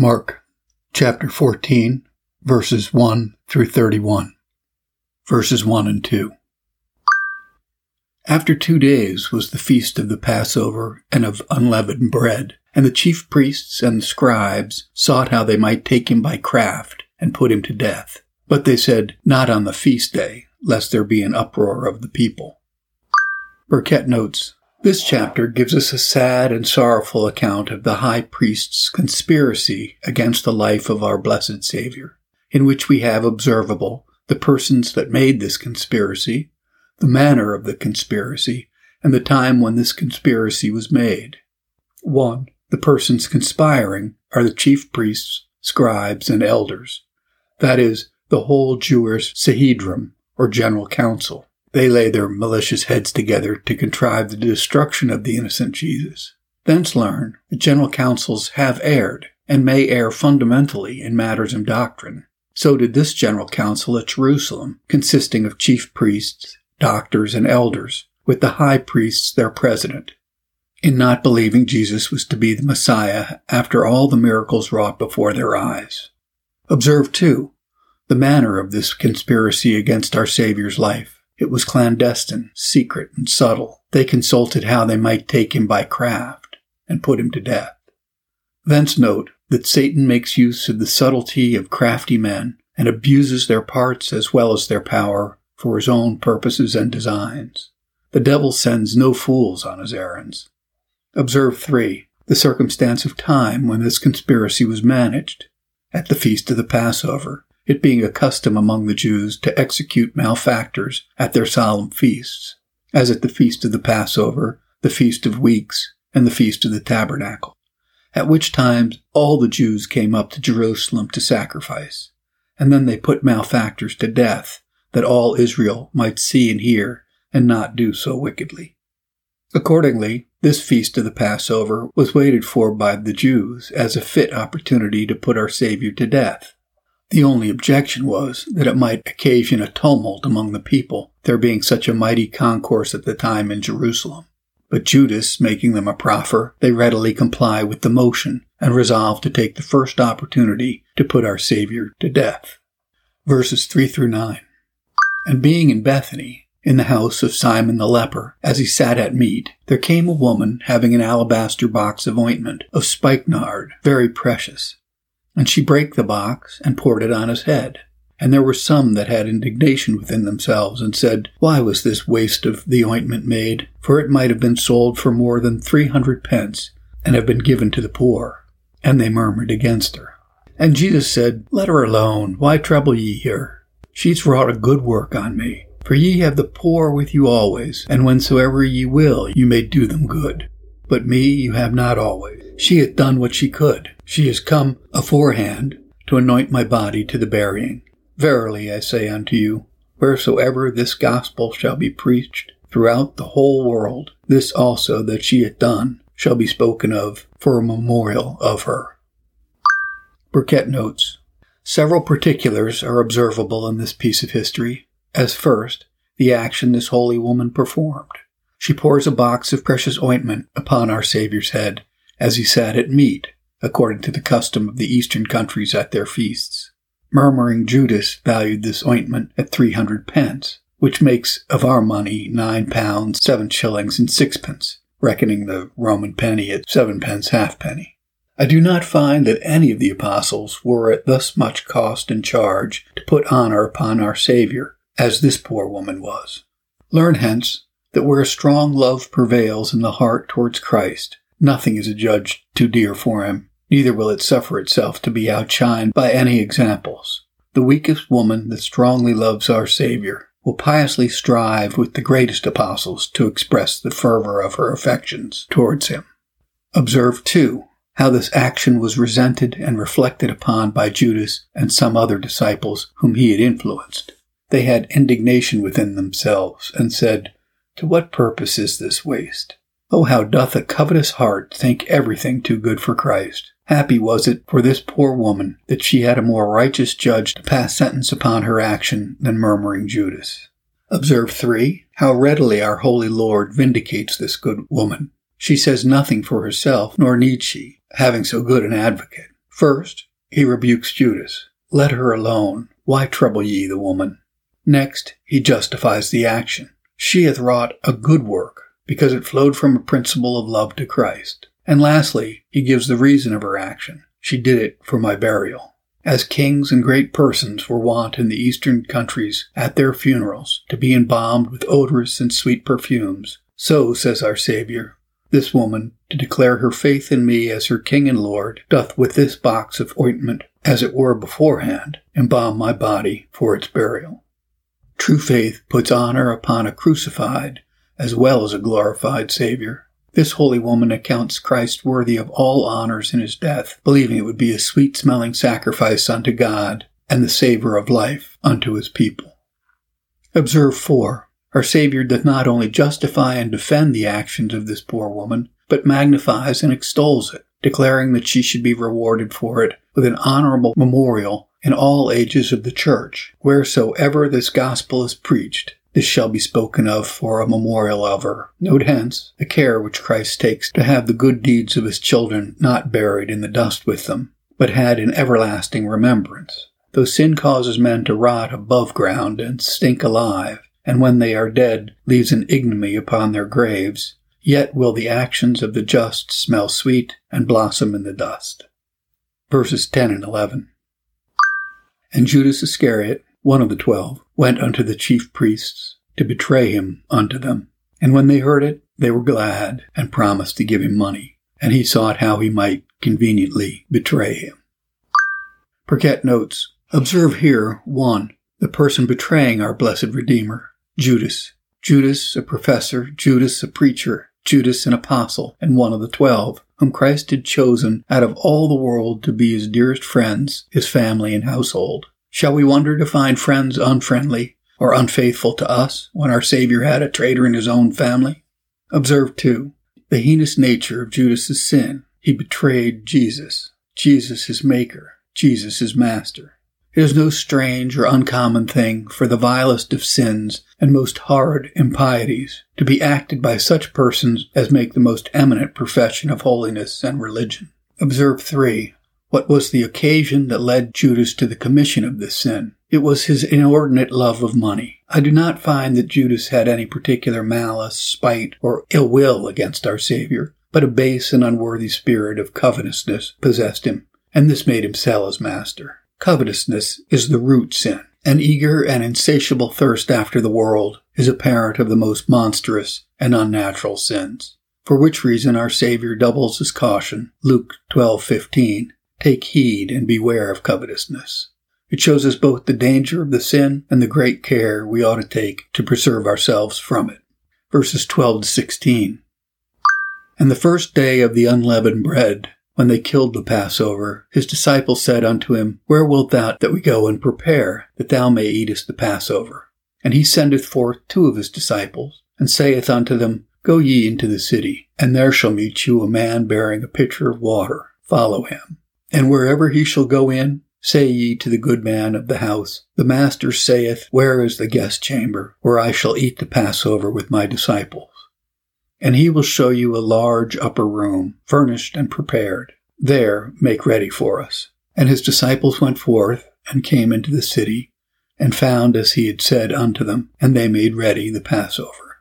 Mark chapter 14, verses 1 through 31. Verses 1 and 2. After two days was the feast of the Passover and of unleavened bread, and the chief priests and the scribes sought how they might take him by craft and put him to death. But they said, Not on the feast day, lest there be an uproar of the people. Burkitt notes, this chapter gives us a sad and sorrowful account of the high priest's conspiracy against the life of our blessed Savior, in which we have observable the persons that made this conspiracy, the manner of the conspiracy, and the time when this conspiracy was made. 1. The persons conspiring are the chief priests, scribes, and elders, that is, the whole Jewish Sanhedrim, or General Council. They lay their malicious heads together to contrive the destruction of the innocent Jesus. Thence learn that general councils have erred, and may err fundamentally in matters of doctrine. So did this general council at Jerusalem, consisting of chief priests, doctors, and elders, with the high priests their president, in not believing Jesus was to be the Messiah after all the miracles wrought before their eyes. Observe, too, the manner of this conspiracy against our Saviour's life. It was clandestine, secret, and subtle. They consulted how they might take him by craft and put him to death. Thence note that Satan makes use of the subtlety of crafty men and abuses their parts as well as their power for his own purposes and designs. The devil sends no fools on his errands. Observe 3. The circumstance of time when this conspiracy was managed. At the feast of the Passover, it being a custom among the Jews to execute malefactors at their solemn feasts, as at the feast of the Passover, the feast of weeks, and the feast of the tabernacle, at which times all the Jews came up to Jerusalem to sacrifice, and then they put malefactors to death, that all Israel might see and hear, and not do so wickedly. Accordingly, this feast of the Passover was waited for by the Jews as a fit opportunity to put our Savior to death. The only objection was that it might occasion a tumult among the people, there being such a mighty concourse at the time in Jerusalem. But Judas, making them a proffer, they readily comply with the motion, and resolve to take the first opportunity to put our Savior to death. Verses 3 through 9. And being in Bethany, in the house of Simon the leper, as he sat at meat, there came a woman having an alabaster box of ointment of spikenard, very precious and she brake the box and poured it on his head. And there were some that had indignation within themselves and said, Why was this waste of the ointment made? For it might have been sold for more than three hundred pence and have been given to the poor. And they murmured against her. And Jesus said, Let her alone. Why trouble ye her? She's wrought a good work on me. For ye have the poor with you always, and whensoever ye will, you may do them good. But me you have not always. She hath done what she could. She is come aforehand to anoint my body to the burying. Verily I say unto you, wheresoever this gospel shall be preached throughout the whole world, this also that she hath done shall be spoken of for a memorial of her. Burkitt notes, Several particulars are observable in this piece of history. As first, the action this holy woman performed. She pours a box of precious ointment upon our Saviour's head as he sat at meat according to the custom of the eastern countries at their feasts. Murmuring Judas valued this ointment at three hundred pence, which makes of our money nine pounds, seven shillings, and sixpence, reckoning the Roman penny at seven pence halfpenny. I do not find that any of the apostles were at thus much cost and charge to put honor upon our Saviour, as this poor woman was. Learn hence that where a strong love prevails in the heart towards Christ, nothing is adjudged too dear for him, neither will it suffer itself to be outshined by any examples. The weakest woman that strongly loves our Savior will piously strive with the greatest apostles to express the fervor of her affections towards him. Observe, too, how this action was resented and reflected upon by Judas and some other disciples whom he had influenced. They had indignation within themselves and said, To what purpose is this waste? Oh, how doth a covetous heart think everything too good for Christ! Happy was it for this poor woman that she had a more righteous judge to pass sentence upon her action than murmuring Judas. Observe 3. How readily our holy Lord vindicates this good woman. She says nothing for herself, nor need she, having so good an advocate. First, he rebukes Judas. Let her alone. Why trouble ye the woman? Next, he justifies the action. She hath wrought a good work, because it flowed from a principle of love to Christ. And lastly, he gives the reason of her action. She did it for my burial. As kings and great persons were wont in the eastern countries at their funerals to be embalmed with odorous and sweet perfumes, so, says our Saviour, this woman, to declare her faith in me as her King and Lord, doth with this box of ointment, as it were beforehand, embalm my body for its burial. True faith puts honor upon a crucified as well as a glorified Savior. This holy woman accounts Christ worthy of all honors in his death, believing it would be a sweet smelling sacrifice unto God and the savor of life unto his people. Observe 4. Our Savior doth not only justify and defend the actions of this poor woman, but magnifies and extols it, declaring that she should be rewarded for it with an honorable memorial in all ages of the church, wheresoever this gospel is preached. This shall be spoken of for a memorial of her. Note hence the care which Christ takes to have the good deeds of his children not buried in the dust with them, but had in everlasting remembrance. Though sin causes men to rot above ground and stink alive, and when they are dead leaves an ignominy upon their graves, yet will the actions of the just smell sweet and blossom in the dust. Verses 10 and 11. And Judas Iscariot, one of the twelve, went unto the chief priests to betray him unto them. And when they heard it, they were glad and promised to give him money. And he sought how he might conveniently betray him. Burkitt notes, observe here, one, the person betraying our blessed Redeemer, Judas. Judas, a professor, Judas, a preacher, Judas, an apostle, and one of the twelve, whom Christ had chosen out of all the world to be his dearest friends, his family, and household. Shall we wonder to find friends unfriendly or unfaithful to us when our Savior had a traitor in his own family? Observe, too, the heinous nature of Judas's sin. He betrayed Jesus, Jesus his Maker, Jesus his Master. It is no strange or uncommon thing for the vilest of sins and most horrid impieties to be acted by such persons as make the most eminent profession of holiness and religion. Observe 3. What was the occasion that led Judas to the commission of this sin? It was his inordinate love of money. I do not find that Judas had any particular malice, spite, or ill will against our Savior, but a base and unworthy spirit of covetousness possessed him, and this made him sell his master. Covetousness is the root sin. An eager and insatiable thirst after the world is a parent of the most monstrous and unnatural sins. For which reason our Savior doubles his caution, Luke 12:15, Take heed and beware of covetousness. It shows us both the danger of the sin and the great care we ought to take to preserve ourselves from it. Verses 12 to 16. And the first day of the unleavened bread, when they killed the Passover, his disciples said unto him, Where wilt thou that we go and prepare, that thou may eatest the Passover? And he sendeth forth two of his disciples, and saith unto them, Go ye into the city, and there shall meet you a man bearing a pitcher of water. Follow him. And wherever he shall go in, say ye to the good man of the house, The Master saith, Where is the guest chamber, where I shall eat the Passover with my disciples? And he will show you a large upper room, furnished and prepared. There make ready for us. And his disciples went forth and came into the city, and found as he had said unto them, and they made ready the Passover.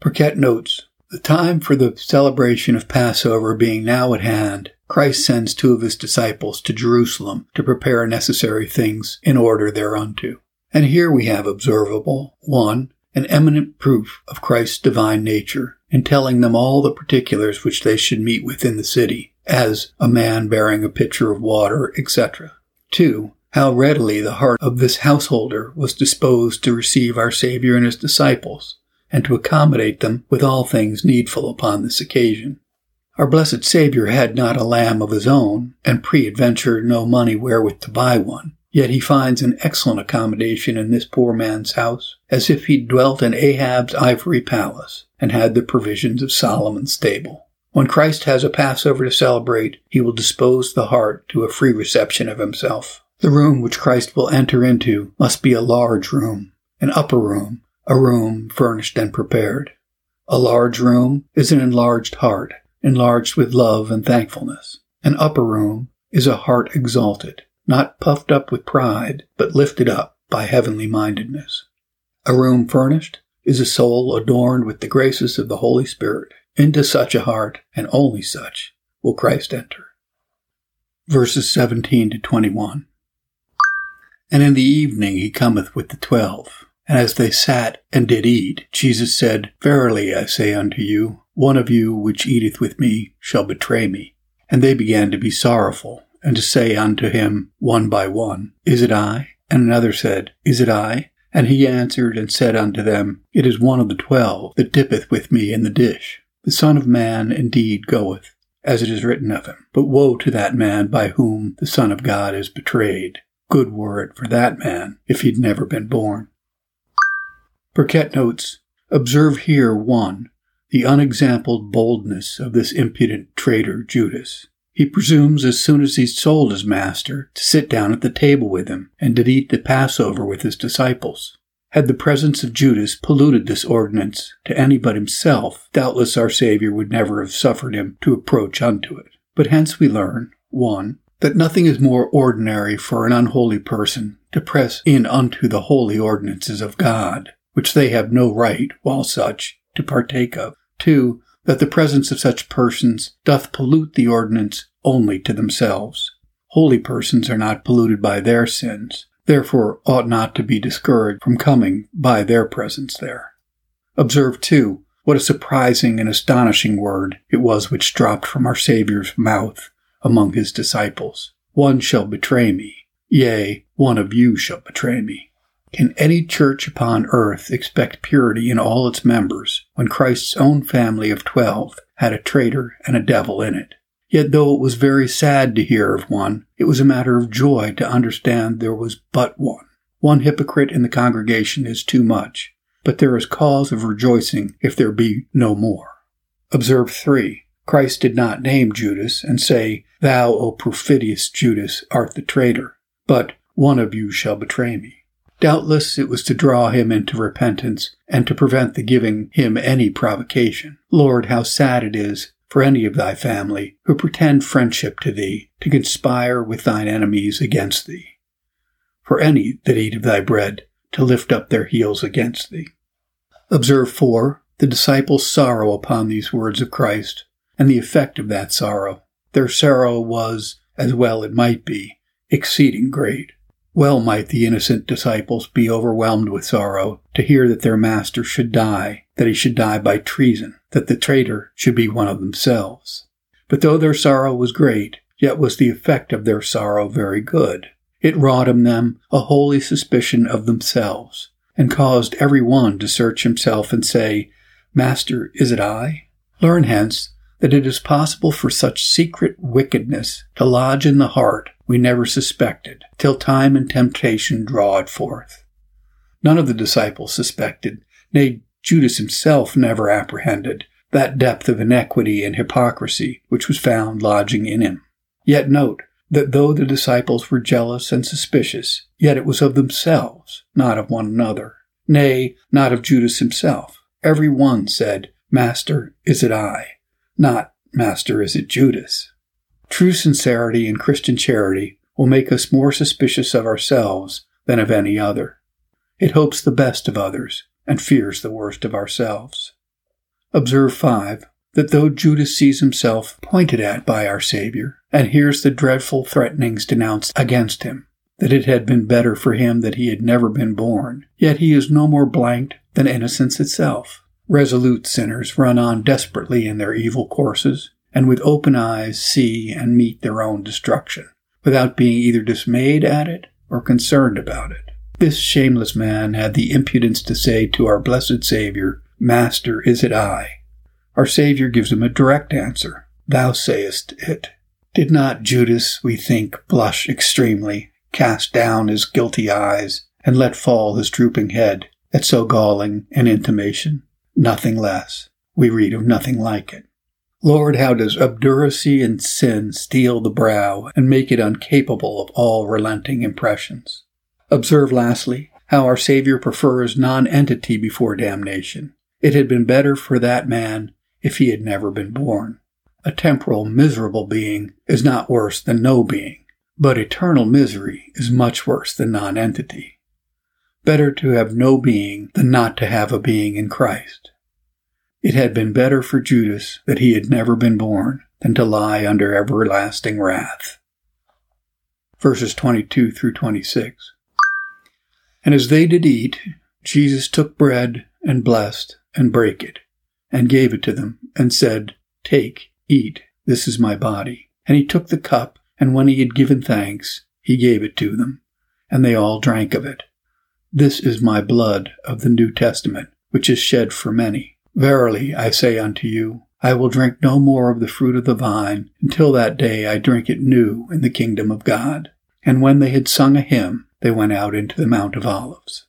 Burkitt notes, the time for the celebration of Passover being now at hand, Christ sends two of his disciples to Jerusalem to prepare necessary things in order thereunto. And here we have observable, one, an eminent proof of Christ's divine nature in telling them all the particulars which they should meet with in the city, as a man bearing a pitcher of water, etc. Two, how readily the heart of this householder was disposed to receive our Savior and his disciples, and to accommodate them with all things needful upon this occasion. Our blessed Saviour had not a lamb of his own, and pre-adventure no money wherewith to buy one. Yet he finds an excellent accommodation in this poor man's house, as if he dwelt in Ahab's ivory palace, and had the provisions of Solomon's stable. When Christ has a Passover to celebrate, he will dispose the heart to a free reception of himself. The room which Christ will enter into must be a large room, an upper room, a room furnished and prepared. A large room is an enlarged heart, enlarged with love and thankfulness. An upper room is a heart exalted, not puffed up with pride, but lifted up by heavenly mindedness. A room furnished is a soul adorned with the graces of the Holy Spirit. Into such a heart, and only such, will Christ enter. Verses 17 to 21. And in the evening he cometh with the twelve. And as they sat and did eat, Jesus said, Verily I say unto you, one of you which eateth with me shall betray me. And they began to be sorrowful, and to say unto him one by one, Is it I? And another said, Is it I? And he answered and said unto them, It is one of the twelve that dippeth with me in the dish. The Son of Man indeed goeth, as it is written of him. But woe to that man by whom the Son of God is betrayed. Good were it for that man if he'd never been born. Burkitt notes, Observe here, one, the unexampled boldness of this impudent traitor Judas. He presumes as soon as he's sold his master to sit down at the table with him and to eat the Passover with his disciples. Had the presence of Judas polluted this ordinance to any but himself, doubtless our Saviour would never have suffered him to approach unto it. But hence we learn, 1. That nothing is more ordinary for an unholy person to press in unto the holy ordinances of God, which they have no right, while such, to partake of. 2 that the presence of such persons doth pollute the ordinance only to themselves. Holy persons are not polluted by their sins, therefore ought not to be discouraged from coming by their presence there. Observe, too, what a surprising and astonishing word it was which dropped from our Saviour's mouth among his disciples. One shall betray me, yea, one of you shall betray me. Can any church upon earth expect purity in all its members when Christ's own family of twelve had a traitor and a devil in it? Yet though it was very sad to hear of one, it was a matter of joy to understand there was but one. One hypocrite in the congregation is too much, but there is cause of rejoicing if there be no more. Observe 3. Christ did not name Judas and say, Thou, O perfidious Judas, art the traitor, but one of you shall betray me. Doubtless it was to draw him into repentance and to prevent the giving him any provocation. Lord, how sad it is for any of thy family who pretend friendship to thee to conspire with thine enemies against thee. For any that eat of thy bread to lift up their heels against thee. Observe 4. The disciples' sorrow upon these words of Christ, and the effect of that sorrow. Their sorrow was, as well it might be, exceeding great. Well might the innocent disciples be overwhelmed with sorrow to hear that their master should die, that he should die by treason, that the traitor should be one of themselves. But though their sorrow was great, yet was the effect of their sorrow very good. It wrought in them a holy suspicion of themselves, and caused every one to search himself and say, Master, is it I? Learn hence that it is possible for such secret wickedness to lodge in the heart we never suspected, till time and temptation draw it forth. None of the disciples suspected, nay, Judas himself never apprehended, that depth of inequity and hypocrisy which was found lodging in him. Yet note that though the disciples were jealous and suspicious, yet it was of themselves, not of one another. Nay, not of Judas himself. Every one said, Master, is it I? Not, Master, is it Judas? True sincerity and Christian charity will make us more suspicious of ourselves than of any other. It hopes the best of others and fears the worst of ourselves. Observe 5. That though Judas sees himself pointed at by our Savior and hears the dreadful threatenings denounced against him, that it had been better for him that he had never been born, yet he is no more blanked than innocence itself. Resolute sinners run on desperately in their evil courses, and with open eyes see and meet their own destruction, without being either dismayed at it or concerned about it. This shameless man had the impudence to say to our blessed Saviour, Master, is it I? Our Saviour gives him a direct answer, Thou sayest it. Did not Judas, we think, blush extremely, cast down his guilty eyes, and let fall his drooping head at so galling an intimation? Nothing less. We read of nothing like it. Lord, how does obduracy and sin steel the brow and make it incapable of all relenting impressions? Observe lastly how our Savior prefers nonentity before damnation. It had been better for that man if he had never been born. a temporal, miserable being is not worse than no being, but eternal misery is much worse than nonentity. Better to have no being than not to have a being in Christ. It had been better for Judas that he had never been born than to lie under everlasting wrath. Verses 22 through 26. And as they did eat, Jesus took bread and blessed and brake it, and gave it to them, and said, Take, eat, this is my body. And he took the cup, and when he had given thanks, he gave it to them, and they all drank of it. This is my blood of the New Testament, which is shed for many. Verily, I say unto you, I will drink no more of the fruit of the vine until that day I drink it new in the kingdom of God. And when they had sung a hymn, they went out into the Mount of Olives.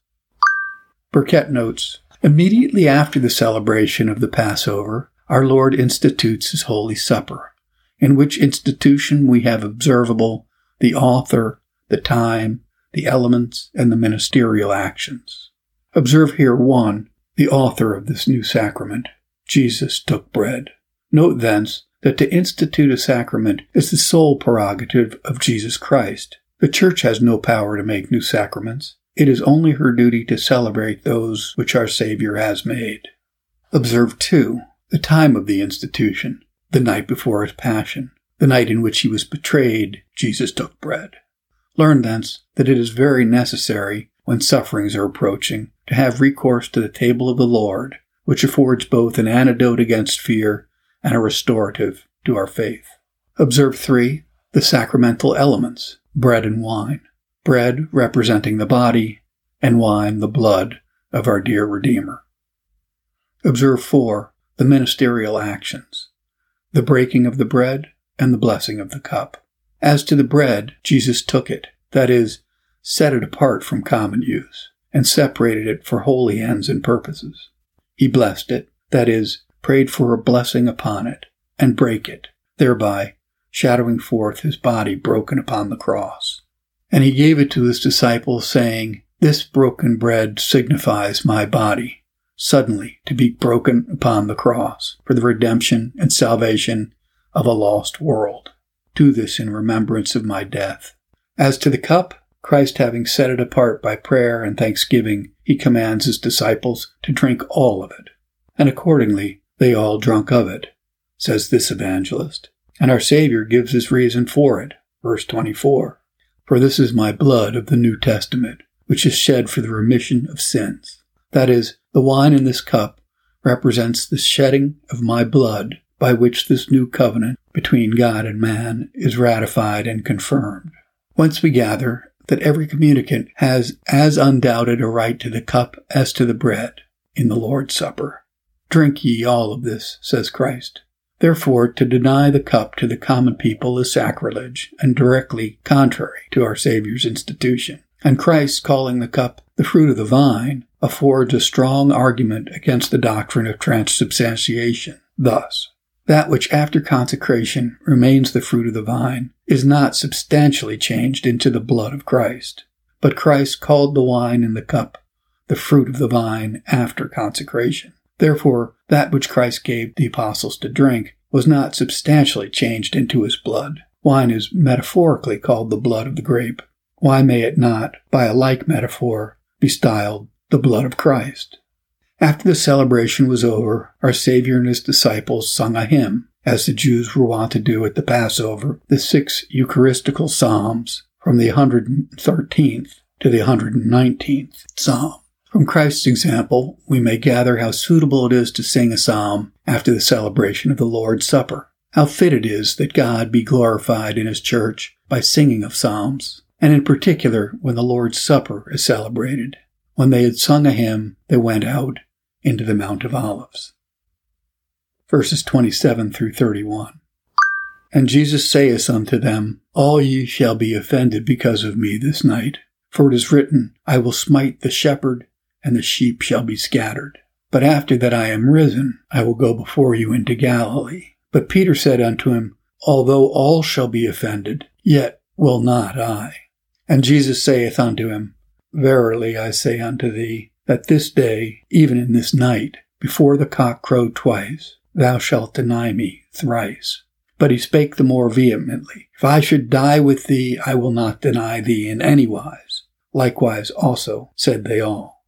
Burkitt notes, Immediately after the celebration of the Passover, our Lord institutes his Holy Supper, in which institution we have observable the author, the time, the elements, and the ministerial actions. Observe here one, the author of this new sacrament. Jesus took bread. Note thence that to institute a sacrament is the sole prerogative of Jesus Christ. The Church has no power to make new sacraments. It is only her duty to celebrate those which our Savior has made. Observe, too, the time of the institution, the night before his passion, the night in which he was betrayed, Jesus took bread. Learn thence that it is very necessary, when sufferings are approaching, to have recourse to the table of the Lord, which affords both an antidote against fear and a restorative to our faith. Observe 3. The sacramental elements, bread and wine. Bread representing the body, and wine the blood of our dear Redeemer. Observe 4 the ministerial actions, the breaking of the bread and the blessing of the cup. As to the bread, Jesus took it, that is, set it apart from common use, and separated it for holy ends and purposes. He blessed it, that is, prayed for a blessing upon it, and brake it, thereby shadowing forth his body broken upon the cross. And he gave it to his disciples, saying, This broken bread signifies my body, suddenly to be broken upon the cross for the redemption and salvation of a lost world. Do this in remembrance of my death. As to the cup, Christ having set it apart by prayer and thanksgiving, he commands his disciples to drink all of it. And accordingly, they all drunk of it, says this evangelist. And our Savior gives his reason for it. Verse 24. For this is my blood of the New Testament, which is shed for the remission of sins. That is, the wine in this cup represents the shedding of my blood by which this new covenant between God and man is ratified and confirmed. Whence we gather that every communicant has as undoubted a right to the cup as to the bread in the Lord's Supper. Drink ye all of this, says Christ. Therefore, to deny the cup to the common people is sacrilege and directly contrary to our Saviour's institution. And Christ calling the cup the fruit of the vine affords a strong argument against the doctrine of transubstantiation. Thus, that which after consecration remains the fruit of the vine is not substantially changed into the blood of Christ, but Christ called the wine in the cup the fruit of the vine after consecration. Therefore, that which Christ gave the apostles to drink was not substantially changed into his blood. Wine is metaphorically called the blood of the grape. Why may it not, by a like metaphor, be styled the blood of Christ. After the celebration was over, our Savior and his disciples sung a hymn, as the Jews were wont to do at the Passover, the six Eucharistical Psalms, from the 113th to the 119th Psalm. From Christ's example, we may gather how suitable it is to sing a psalm after the celebration of the Lord's Supper. How fit it is that God be glorified in His church by singing of psalms, and in particular when the Lord's Supper is celebrated. When they had sung a hymn, they went out into the Mount of Olives. Verses 27 through 31. And Jesus saith unto them, All ye shall be offended because of me this night. For it is written, I will smite the shepherd, and the sheep shall be scattered. But after that I am risen, I will go before you into Galilee. But Peter said unto him, Although all shall be offended, yet will not I. And Jesus saith unto him, Verily I say unto thee, that this day, even in this night, before the cock crow twice, thou shalt deny me thrice. But he spake the more vehemently, If I should die with thee, I will not deny thee in any wise. Likewise also said they all.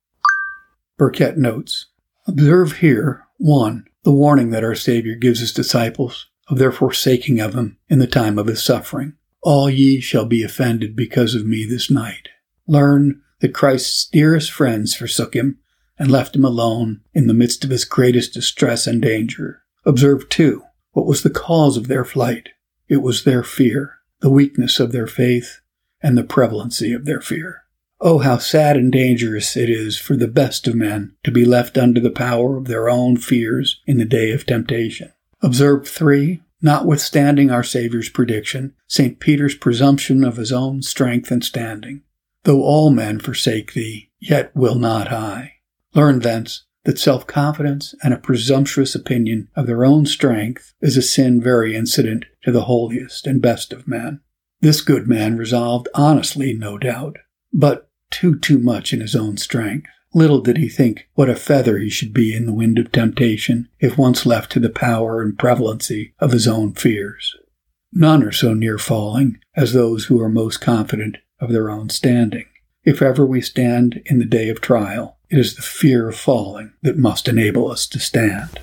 Burkitt notes, Observe here, 1. The warning that our Savior gives his disciples of their forsaking of him in the time of his suffering. All ye shall be offended because of me this night. Learn that Christ's dearest friends forsook him and left him alone in the midst of his greatest distress and danger. Observe, too, what was the cause of their flight. It was their fear, the weakness of their faith, and the prevalency of their fear. Oh, how sad and dangerous it is for the best of men to be left under the power of their own fears in the day of temptation. Observe three, notwithstanding our Saviour's prediction, St. Peter's presumption of his own strength and standing. Though all men forsake thee, yet will not I. Learn thence that self-confidence and a presumptuous opinion of their own strength is a sin very incident to the holiest and best of men. This good man resolved honestly, no doubt, but too too much in his own strength. Little did he think what a feather he should be in the wind of temptation if once left to the power and prevalency of his own fears. None are so near falling as those who are most confident of their own standing. If ever we stand in the day of trial, it is the fear of falling that must enable us to stand.